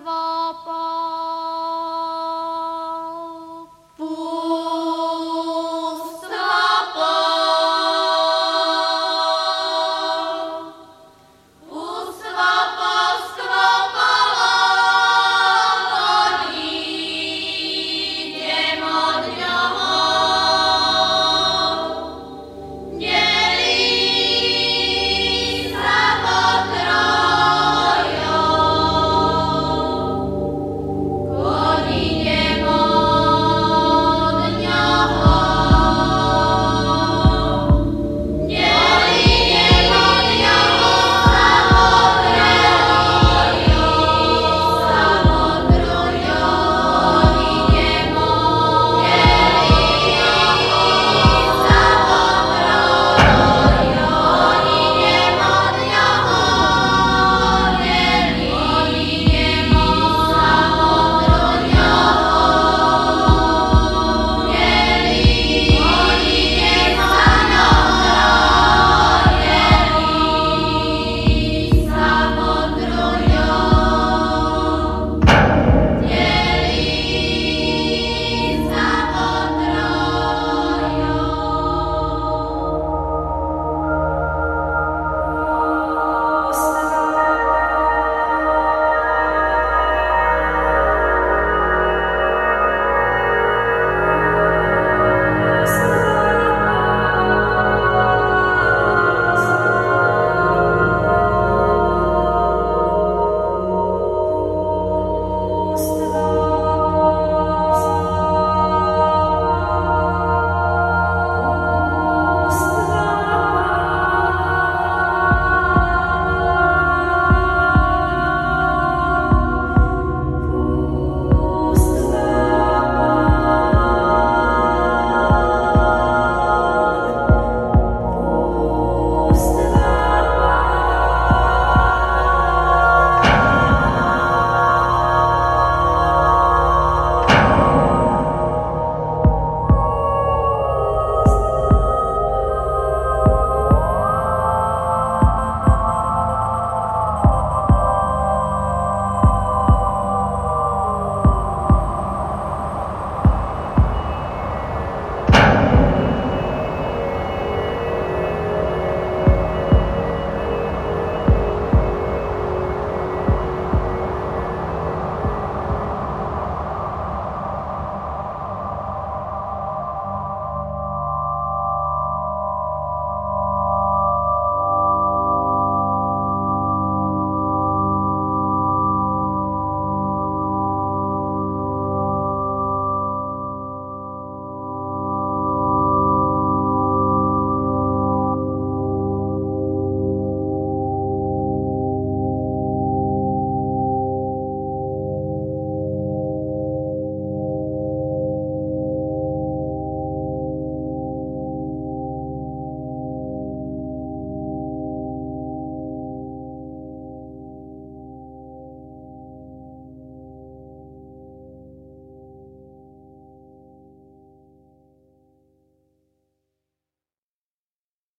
vaba